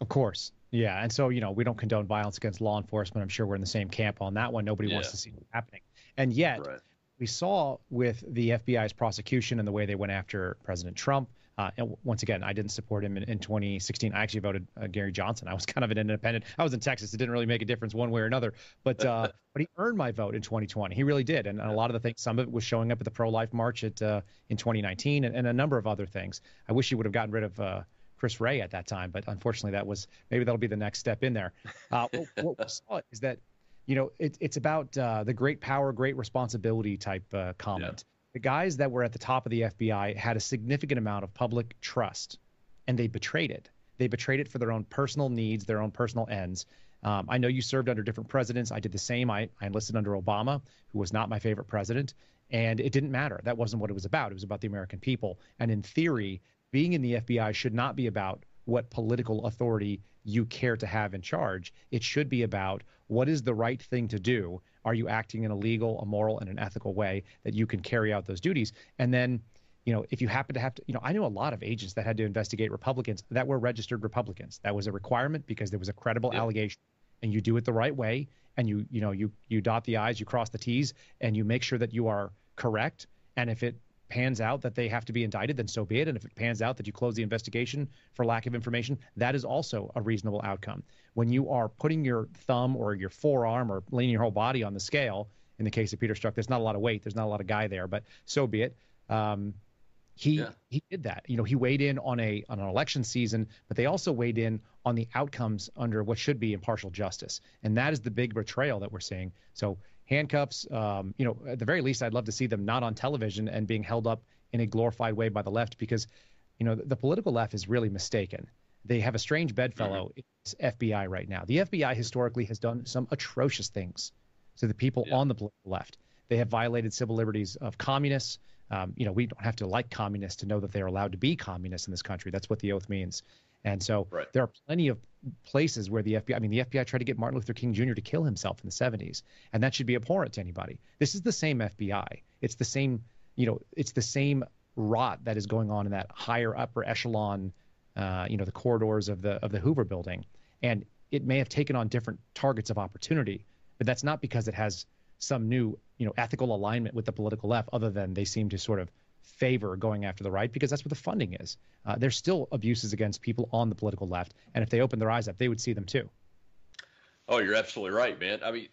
Of course, yeah. And so you know, we don't condone violence against law enforcement. I'm sure we're in the same camp on that one. Nobody yeah. wants to see it happening, and yet. Right. We saw with the FBI's prosecution and the way they went after President Trump, uh, and once again, I didn't support him in, in 2016. I actually voted uh, Gary Johnson. I was kind of an independent. I was in Texas. It didn't really make a difference one way or another. But uh, but he earned my vote in 2020. He really did. And, and, a lot of the things, some of it was showing up at the pro-life march at uh, in 2019, and, and, a number of other things. I wish he would have gotten rid of. Uh, Chris Wray at that time, but unfortunately, that was maybe that'll be the next step in there. Uh, what, what we saw is that, you know, it, it's about the great power, great responsibility type comment. The guys that were at the top of the FBI had a significant amount of public trust, and they betrayed it. They betrayed it for their own personal needs, their own personal ends. Um, I know you served under different presidents. I did the same. I, I enlisted under Obama, who was not my favorite president, and it didn't matter. That wasn't what it was about. It was about the American people. And in theory, being in the FBI should not be about what political authority you care to have in charge. It should be about what is the right thing to do. Are you acting in a legal, a moral, and an ethical way that you can carry out those duties? And then, you know, if you happen to have to, you know, I know a lot of agents that had to investigate Republicans that were registered Republicans. That was a requirement because there was a credible yeah. allegation, and you do it the right way, and you, you know, you you dot the i's, you cross the t's, and you make sure that you are correct. And if it pans out that they have to be indicted, then so be it. And if it pans out that you close the investigation for lack of information, that is also a reasonable outcome. When you are putting your thumb or your forearm or leaning your whole body on the scale, in the case of Peter Strzok, there's not a lot of weight, there's not a lot of guy there, but so be it. Um, he yeah. he did that. You know, he weighed in on a on an election season, but they also weighed in on the outcomes under what should be impartial justice, and that is the big betrayal that we're seeing. So handcuffs. Um, you know, at the very least, I'd love to see them not on television and being held up in a glorified way by the left because, you know, the, the political left is really mistaken. They have a strange bedfellow. Mm-hmm. It's FBI right now. The FBI historically has done some atrocious things to the people yeah. on the political left. They have violated civil liberties of communists. Um, you know, we don't have to like communists to know that they are allowed to be communists in this country. That's what the oath means. And so right. there are plenty of places where the FBI, I mean, the FBI tried to get Martin Luther King Jr. to kill himself in the 70s, and that should be abhorrent to anybody. This is the same FBI. It's the same, you know, it's the same rot that is going on in that higher upper echelon, uh, you know, the corridors of the of the Hoover Building, and it may have taken on different targets of opportunity, but that's not because it has some new, you know, ethical alignment with the political left, other than they seem to sort of favor going after the right because that's where the funding is. Uh, there's still abuses against people on the political left, and if they open their eyes up, they would see them too. Oh, you're absolutely right, man. I mean,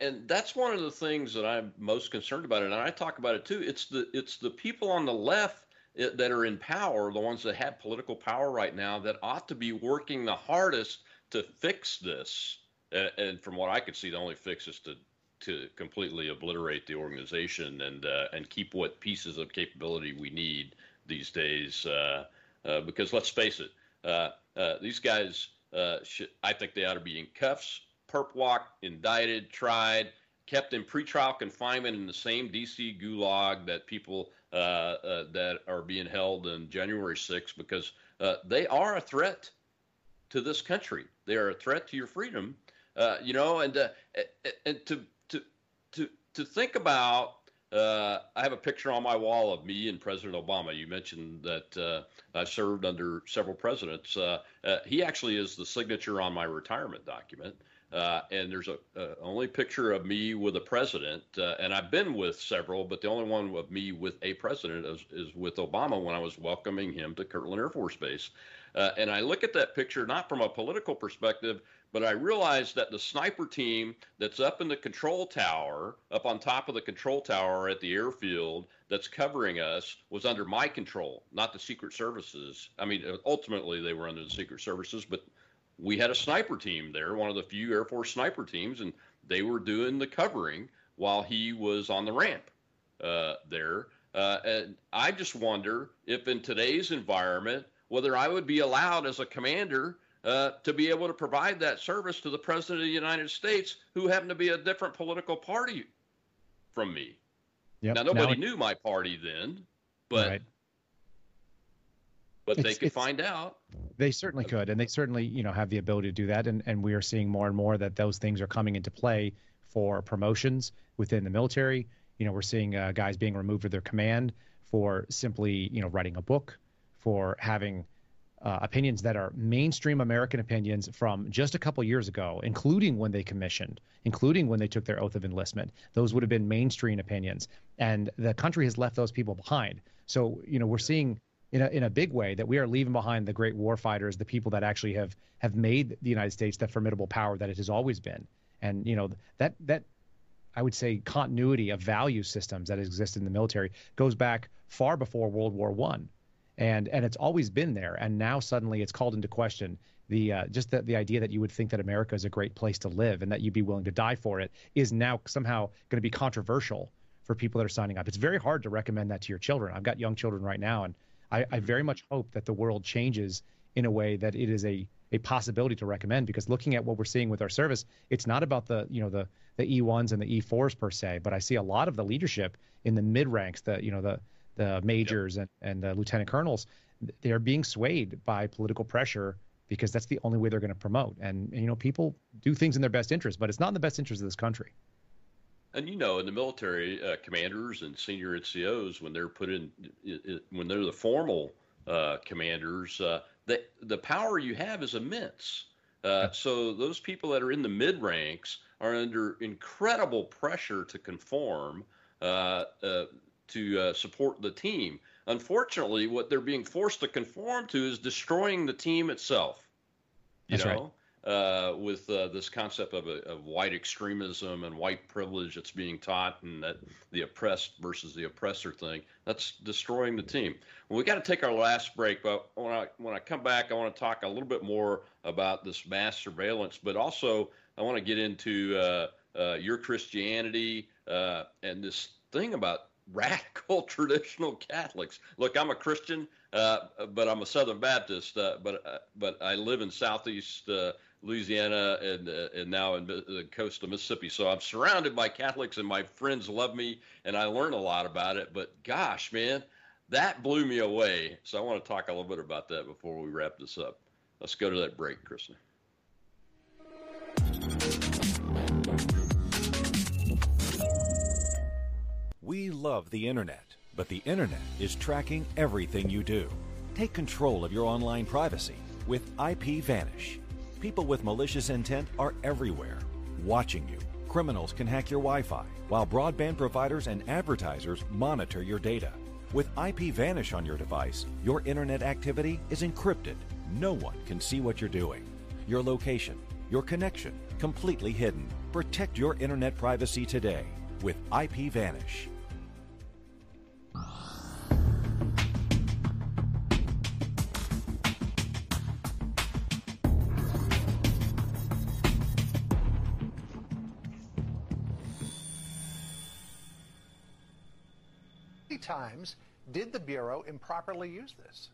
and, that's one of the things that I'm most concerned about, and I talk about it too. It's the it's the people on the left eh, that are in power, the ones that have political power right now, that ought to be working the hardest to fix this. And from what I could see, the only fix is to to completely obliterate the organization and uh, and keep what pieces of capability we need these days. Uh, uh, because let's face it, uh, uh, these guys, uh, should, I think they ought to be in cuffs, perp walk, indicted, tried, kept in pretrial confinement in the same D.C. gulag that people that are being held in January 6th because they are a threat to this country. They are a threat to your freedom. you know, and and to to to think about. Uh, I have a picture on my wall of me and President Obama. You mentioned that uh, I served under several presidents. Uh, uh he actually is the signature on my retirement document. Uh, and there's a, only picture of me with a president, uh, and I've been with several, but the only one of me with a president is, is with Obama when I was welcoming him to Kirtland Air Force Base. and I look at that picture not from a political perspective, but I realized that the sniper team that's up in the control tower, up on top of the control tower at the airfield that's covering us, was under my control, not the Secret Services. I mean, ultimately they were under the Secret Services, but we had a sniper team there, one of the few Air Force sniper teams, and they were doing the covering while he was on the ramp uh, there. Uh, and I just wonder if in today's environment, whether I would be allowed as a commander uh, to be able to provide that service to the President of the United States, who happened to be a different political party from me. Yep. Now, nobody now, knew my party then, but right. but it's, they could find out. They certainly could, and they certainly you know have the ability to do that. And and we are seeing more and more that those things are coming into play for promotions within the military. You know, we're seeing uh, guys being removed from their command for simply you know writing a book, for having uh, opinions that are mainstream American opinions from just a couple years ago, including when they commissioned, including when they took their oath of enlistment. Those would have been mainstream opinions, and the country has left those people behind. So you know we're seeing in a in a big way that we are leaving behind the great war fighters, the people that actually have have made the United States the formidable power that it has always been. And you know that that I would say continuity of value systems that exist in the military goes back far before World War One and and it's always been there and now suddenly it's called into question the uh, just the, the idea that you would think that america is a great place to live and that you'd be willing to die for it is now somehow going to be controversial for people that are signing up. It's very hard to recommend that to your children. I've got young children right now, and I, I very much hope that the world changes in a way that it is a a possibility to recommend because looking at what we're seeing with our service, it's not about the you know the the E1s and the E4s per se, but I see a lot of the leadership in the mid ranks, the you know the the majors yep. and and the lieutenant colonels, they are being swayed by political pressure because that's the only way they're going to promote. And, and you know people do things in their best interest, but it's not in the best interest of this country. And you know, in the military, uh, commanders and senior NCOs, when they're put in, when they're the formal uh, commanders, uh, the the power you have is immense. Uh, so those people that are in the mid ranks are under incredible pressure to conform uh, uh, to support the team. Unfortunately, what they're being forced to conform to is destroying the team itself. You That's know, uh, with uh, this concept of, a, of white extremism and white privilege that's being taught, and that the oppressed versus the oppressor thing. That's destroying the team. Well, we got to take our last break, but when I when I come back, I want to talk a little bit more about this mass surveillance, but also I want to get into uh, uh your Christianity uh, and this thing about radical traditional Catholics. Look, I'm a Christian, uh, but I'm a Southern Baptist. Uh, but uh, but I live in Southeast uh, Louisiana and uh, and now in the coast of Mississippi. So I'm surrounded by Catholics, and my friends love me, and I learn a lot about it. But gosh, man, that blew me away. So I want to talk a little bit about that before we wrap this up. Let's go to that break, Kristen. We love the internet, but the internet is tracking everything you do. Take control of your online privacy with IP Vanish. People with malicious intent are everywhere, watching you. Criminals can hack your Wi Fi, while broadband providers and advertisers monitor your data. With IP Vanish on your device, your internet activity is encrypted. No one can see what you're doing. Your location, your connection, completely hidden. Protect your internet privacy today with IPVanish. Times did the Bureau improperly use this?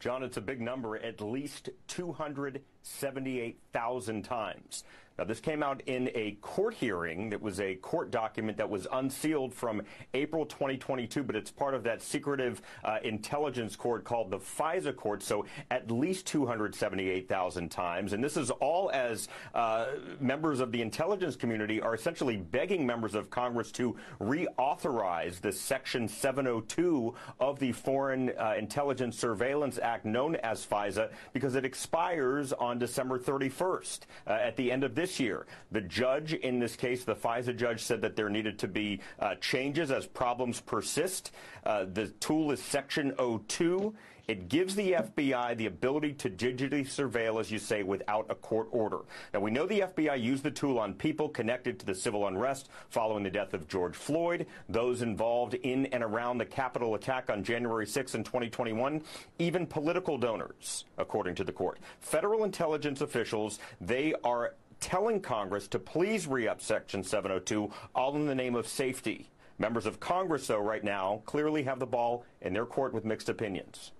John, it's a big number, at least 278,000 times. Now, this came out in a court hearing that was a court document that was unsealed from April 2022, but it's part of that secretive uh, intelligence court called the FISA court. So at least 278,000 times. And this is all as uh, members of the intelligence community are essentially begging members of Congress to reauthorize the Section 702 of the Foreign uh, Intelligence Surveillance Act, known as FISA, because it expires on December 31st uh, at the end of this this year. The judge in this case, the FISA judge, said that there needed to be uh, changes as problems persist. Uh, the tool is Section 02. It gives the FBI the ability to digitally surveil, as you say, without a court order. Now, we know the FBI used the tool on people connected to the civil unrest following the death of George Floyd, those involved in and around the Capitol attack on January 6 in 2021, even political donors, according to the court. Federal intelligence officials, they are telling Congress to please re-up Section 702, all in the name of safety. Members of Congress, though, right now clearly have the ball in their court with mixed opinions.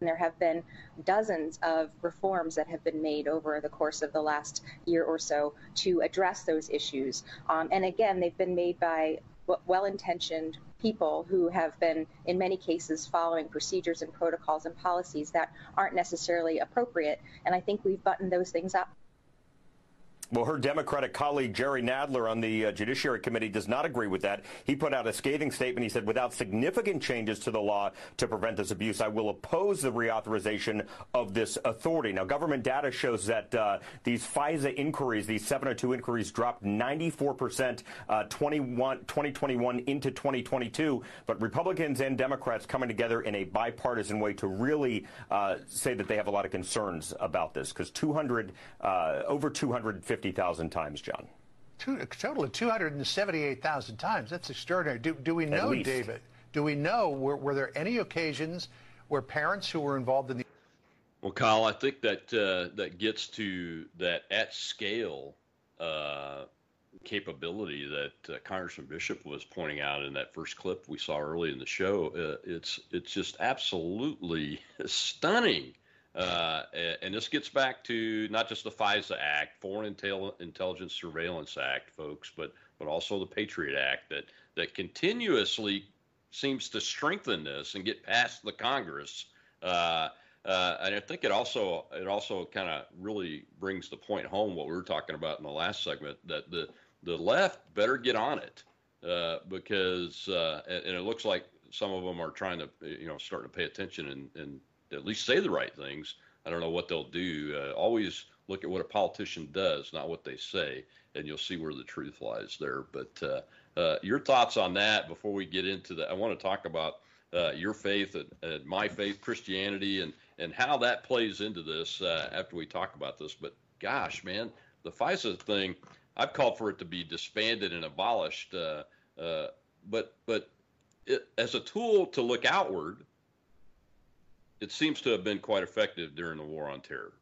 There have been dozens of reforms that have been made over the course of the last year or so to address those issues. Um, and again, they've been made by well intentioned people who have been, in many cases, following procedures and protocols and policies that aren't necessarily appropriate. And I think we've buttoned those things up. Well, her Democratic colleague Jerry Nadler on the uh, Judiciary Committee does not agree with that. He put out a scathing statement. He said, without significant changes to the law to prevent this abuse, I will oppose the reauthorization of this authority. Now, government data shows that uh, these FISA inquiries, these 702 inquiries, dropped 94% uh, 2021 into 2022. But Republicans and Democrats coming together in a bipartisan way to really uh, say that they have a lot of concerns about this because 200, uh, over 250 50,000 times, John. Two, a total of 278,000 times. That's extraordinary. Do, do we know, David? Do we know, were, were there any occasions where parents who were involved in the well, Kyle, I think that uh, that gets to that at scale uh, capability that uh, Congressman Bishop was pointing out in that first clip we saw early in the show. Uh, it's it's just absolutely stunning. Uh, and this gets back to not just the FISA Act, Foreign Intel- Intelligence Surveillance Act, folks, but but also the Patriot Act that that continuously seems to strengthen this and get past the Congress. Uh, uh, and I think it also it also kind of really brings the point home what we were talking about in the last segment that the the left better get on it uh, because uh, and, and, it looks like some of them are trying to you know starting to pay attention and, and at least say the right things. I don't know what they'll do. Uh, always look at what a politician does, not what they say, and you'll see where the truth lies there. But uh, uh, your thoughts on that before we get into that? I want to talk about your faith and, and my faith, Christianity, and and how that plays into this uh, after we talk about this. But gosh, man, the FISA thing, I've called for it to be disbanded and abolished. Uh, uh, but but it, as a tool to look outward, it seems to have been quite effective during the war on terror.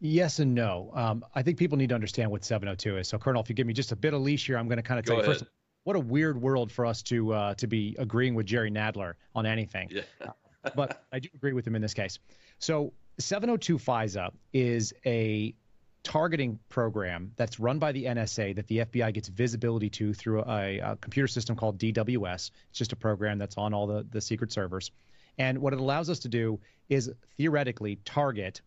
Yes and no. Um, I think people need to understand what 702 is. So, Colonel, if you give me just a bit of leash here, I'm going to kind of tell you first. What a weird world for us to uh, to be agreeing with Jerry Nadler on anything. Yeah but I do agree with him in this case. So 702 FISA is a targeting program that's run by the NSA that the FBI gets visibility to through a, a, computer system called DWS. It's just a program that's on all the, the secret servers. And what it allows us to do is theoretically target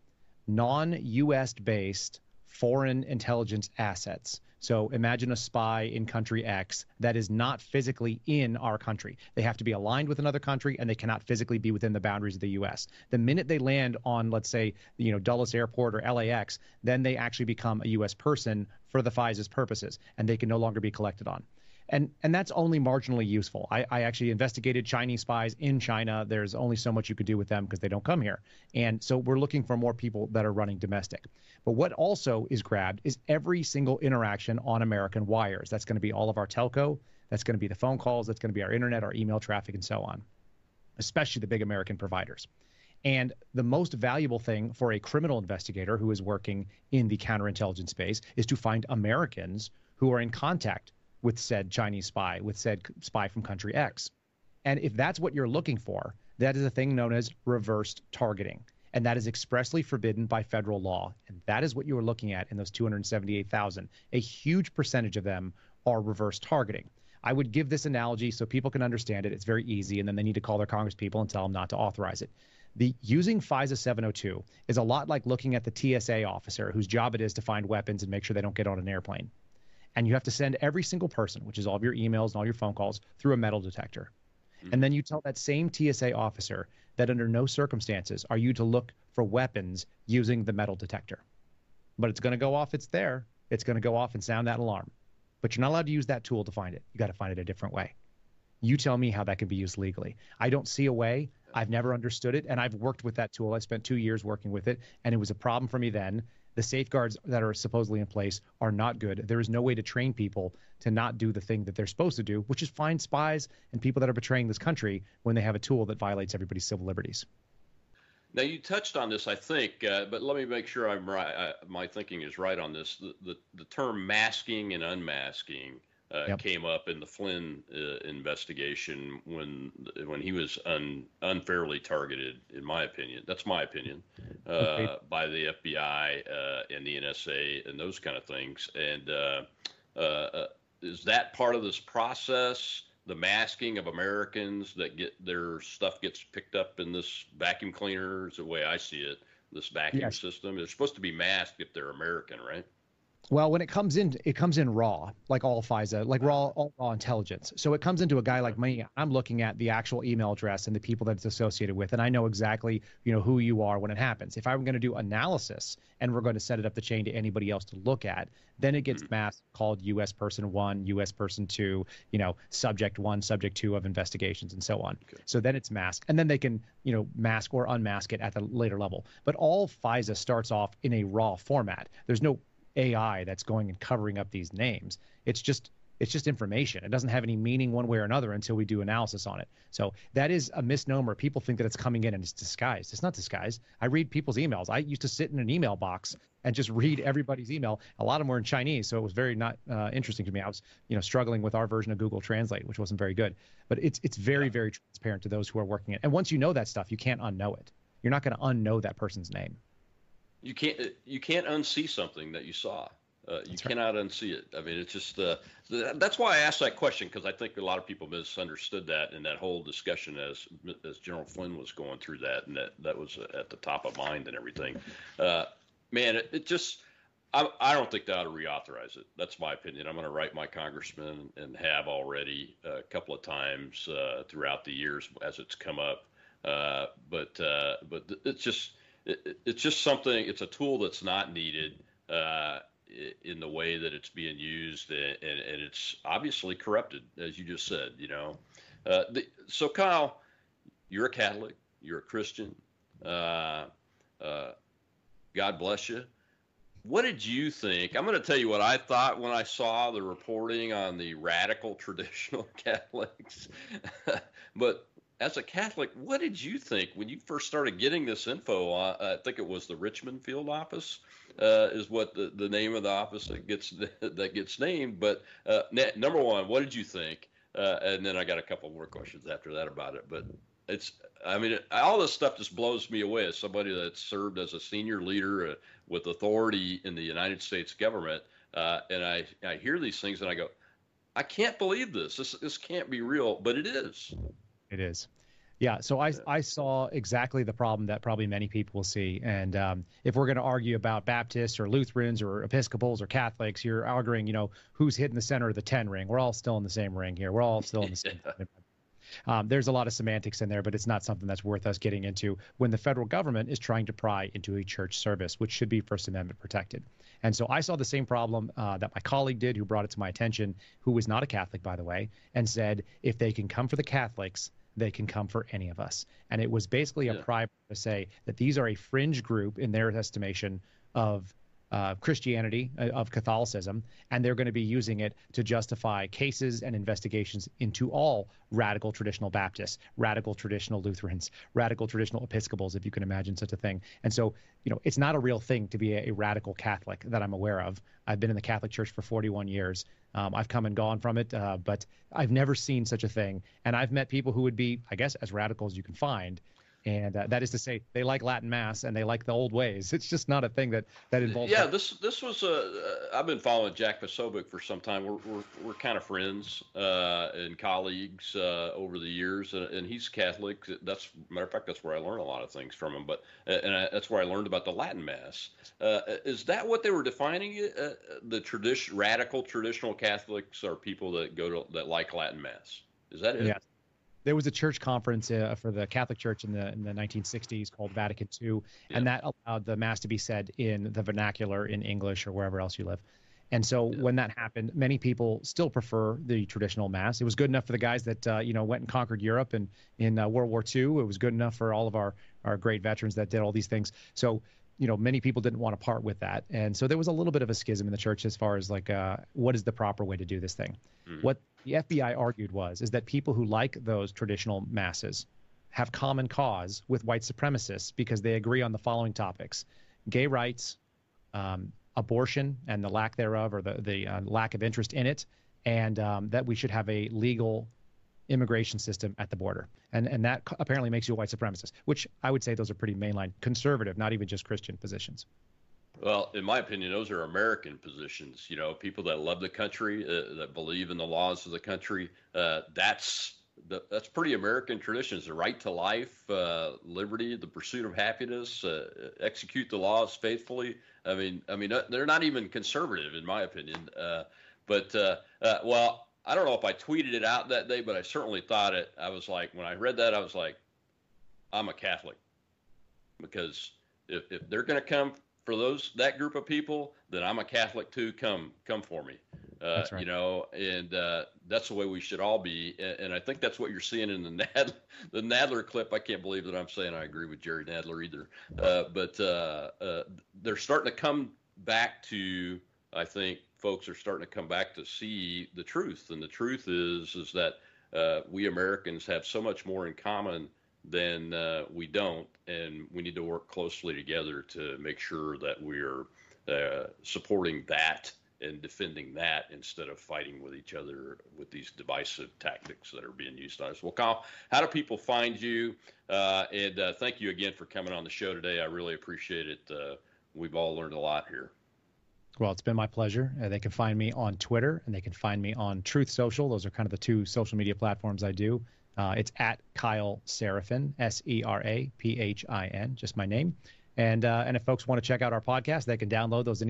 non US based foreign intelligence assets. So imagine a spy in country X that is not physically in our country. They have to be aligned with another country and they cannot physically be within the boundaries of the US. The minute they land on, let's say, you know, Dulles Airport or LAX, then they actually become a US person for the FISA's purposes and they can no longer be collected on and and that's only marginally useful. I, I, actually investigated Chinese spies in China. There's only so much you could do with them because they don't come here, and so we're looking for more people that are running domestic. But what also is grabbed is every single interaction on American wires. That's going to be all of our telco. That's going to be the phone calls. That's going to be our internet, our email traffic, and so on. Especially the big American providers. And the most valuable thing for a criminal investigator who is working in the counterintelligence space is to find Americans who are in contact with said Chinese spy, with said spy from country X. And if that's what you're looking for, that is a thing known as reversed targeting. And that is expressly forbidden by federal law. And that is what you are looking at in those 278,000. A huge percentage of them are reverse targeting. I would give this analogy so people can understand it. It's very easy, and then they need to call their congresspeople and tell them not to authorize it. The using FISA 702 is a lot like looking at the TSA officer whose job it is to find weapons and make sure they don't get on an airplane and you have to send every single person, which is all of your emails and all your phone calls, through a metal detector. Mm-hmm. And then you tell that same TSA officer that under no circumstances are you to look for weapons using the metal detector. But it's going to go off, it's there. It's going to go off and sound that alarm. But you're not allowed to use that tool to find it. You got to find it a different way. You tell me how that can be used legally. I don't see a way. I've never understood it. And I've worked with that tool. I spent two years working with it, and it was a problem for me then the safeguards that are supposedly in place are not good. There is no way to train people to not do the thing that they're supposed to do, which is find spies and people that are betraying this country when they have a tool that violates everybody's civil liberties. Now you touched on this, I think, uh, but let me make sure I'm right. I, my thinking is right on this. The, the, the term masking and unmasking uh, yep. came up in the Flynn uh, investigation when when he was un, unfairly targeted, in my opinion. That's my opinion uh, by the FBI uh, and the NSA and those kind of things. And uh, uh, is that part of this process? The masking of Americans that get their stuff gets picked up in this vacuum cleaner is the way I see it. This vacuum yes. system. It's supposed to be masked if they're American, right? Well, when it comes in, it comes in raw, like all FISA, like raw, all raw intelligence. So it comes into a guy like me. I'm looking at the actual email address and the people that it's associated with, and I know exactly, you know, who you are when it happens. If I'm going to do analysis and we're going to set it up the chain to anybody else to look at, then it gets mm-hmm. masked called U.S. person one, U.S. person two, you know, subject one, subject two of investigations, and so on. Okay. So then it's masked, and then they can, you know, mask or unmask it at the later level. But all FISA starts off in a raw format. There's no AI that's going and covering up these names. It's just It's just information. It doesn't have any meaning one way or another until we do analysis on it. So that is a misnomer. People think that it's coming in and it's disguised. It's not disguised. I read people's emails. I used to sit in an email box and just read everybody's email. A lot of them were in Chinese, so it was very not uh, interesting to me. I was, you know, struggling with our version of Google Translate, which wasn't very good. But it's it's very very transparent to those who are working it. And once you know that stuff, you can't unknow it. You're not going to unknow that person's name. You can't you can't unsee something that you saw. Uh, you that's cannot right. unsee it. I mean, it's just uh, that's why I asked that question because I think a lot of people misunderstood that in that whole discussion as as General Flynn was going through that, and that that was at the top of mind and everything. Uh, man, it, it just I, I, don't think they ought to reauthorize it. That's my opinion. I'm going to write my congressman and have already a couple of times uh, throughout the years as it's come up. Uh, but uh, but it's just it, it's just something. It's a tool that's not needed uh, in the way that it's being used, and, and, it's obviously corrupted, as you just said. You know, uh, the, so Kyle, you're a Catholic, you're a Christian. Uh, uh, God bless you. What did you think? I'm going to tell you what I thought when I saw the reporting on the radical traditional Catholics. but as a Catholic, what did you think when you first started getting this info? Uh, I think it was the Richmond field office, uh, is what the, the name of the office that gets that gets named. But uh, number one, what did you think? Uh, and then I got a couple more questions after that about it. But it's, I mean, it, all this stuff just blows me away as somebody that served as a senior leader uh, with authority in the United States government. Uh, and I, I hear these things and I go, I can't believe this. This, this can't be real, but it is. It is. Yeah, so I, I saw exactly the problem that probably many people will see. And um, if we're going to argue about Baptists or Lutherans or Episcopals or Catholics, you're arguing, you know, who's hitting the center of the 10 ring. We're all still in the same ring here. We're all still in the same. Um, there's a lot of semantics in there, but it's not something that's worth us getting into when the federal government is trying to pry into a church service, which should be First Amendment protected. And so I saw the same problem uh, that my colleague did, who brought it to my attention, who was not a Catholic, by the way, and said, if they can come for the Catholics, they can come for any of us. And it was basically a yeah. primer to say that these are a fringe group in their estimation of uh, Christianity, uh, of Catholicism, and they're going to be using it to justify cases and investigations into all radical traditional Baptists, radical traditional Lutherans, radical traditional Episcopals, if you can imagine such a thing. And so, you know, it's not a real thing to be a, a radical Catholic that I'm aware of. I've been in the Catholic Church for 41 years. Um, I've come and gone from it, uh, but I've never seen such a thing. And I've met people who would be, I guess, as radical as you can find, and uh, that is to say they like Latin mass and they like the old ways. It's just not a thing that that involves. Yeah, this this was a. Uh, I've been following Jack Posobiec for some time. We're we're, we're kind of friends uh, and colleagues uh, over the years, and, and, he's Catholic. That's matter of fact, that's where I learned a lot of things from him. But uh, and I, that's where I learned about the Latin mass. Uh, is that what they were defining it? the tradition, radical traditional Catholics are people that go to that like Latin mass. Is that it? Yeah there was a church conference uh, for the Catholic Church in the in the 1960s called Vatican II, yeah. and that allowed the mass to be said in the vernacular in English or wherever else you live. And so yeah. when that happened, many people still prefer the traditional mass. It was good enough for the guys that uh, you know went and conquered Europe and in uh, World War II. It was good enough for all of our our great veterans that did all these things. So you know many people didn't want to part with that, and so there was a little bit of a schism in the church as far as like uh, what is the proper way to do this thing. Mm-hmm. What the FBI argued was is that people who like those traditional masses have common cause with white supremacists because they agree on the following topics: gay rights, um, abortion and the lack thereof, or the the uh, lack of interest in it, and um, that we should have a legal immigration system at the border. And and that apparently makes you a white supremacist, which I would say those are pretty mainline conservative, not even just Christian positions. Well, in my opinion, those are American positions. You know, people that love the country, uh, that believe in the laws of the country. Uh, that's the, that's pretty American traditions: the right to life, uh, liberty, the pursuit of happiness, uh, execute the laws faithfully. I mean, I mean, uh, they're not even conservative, in my opinion. Uh, but well, I don't know if I tweeted it out that day, but I certainly thought it. I was like, when I read that, I was like, I'm a Catholic because if, if they're going to come for those that group of people, then I'm a Catholic too. Come come for me. Uh, right. You know, and uh, that's the way we should all be. And, and, I think that's what you're seeing in the Nad, the Nadler clip. I can't believe that I'm saying I agree with Jerry Nadler either. Uh, but uh, uh, they're starting to come back to, I think, folks are starting to come back to see the truth, and the truth is is that uh, we Americans have so much more in common than uh, we don't, and we need to work closely together to make sure that we're uh, supporting that and defending that instead of fighting with each other with these divisive tactics that are being used on us. Well, Kyle, how do people find you? Uh, and uh, thank you again for coming on the show today. I really appreciate it. Uh, we've all learned a lot here. Well, it's been my pleasure. Uh, they can find me on Twitter and they can find me on Truth Social. Those are kind of the two social media platforms I do. Uh, it's at Kyle Seraphin, S E R A P H I N, just my name. And uh, and if folks want to check out our podcast, they can download those in either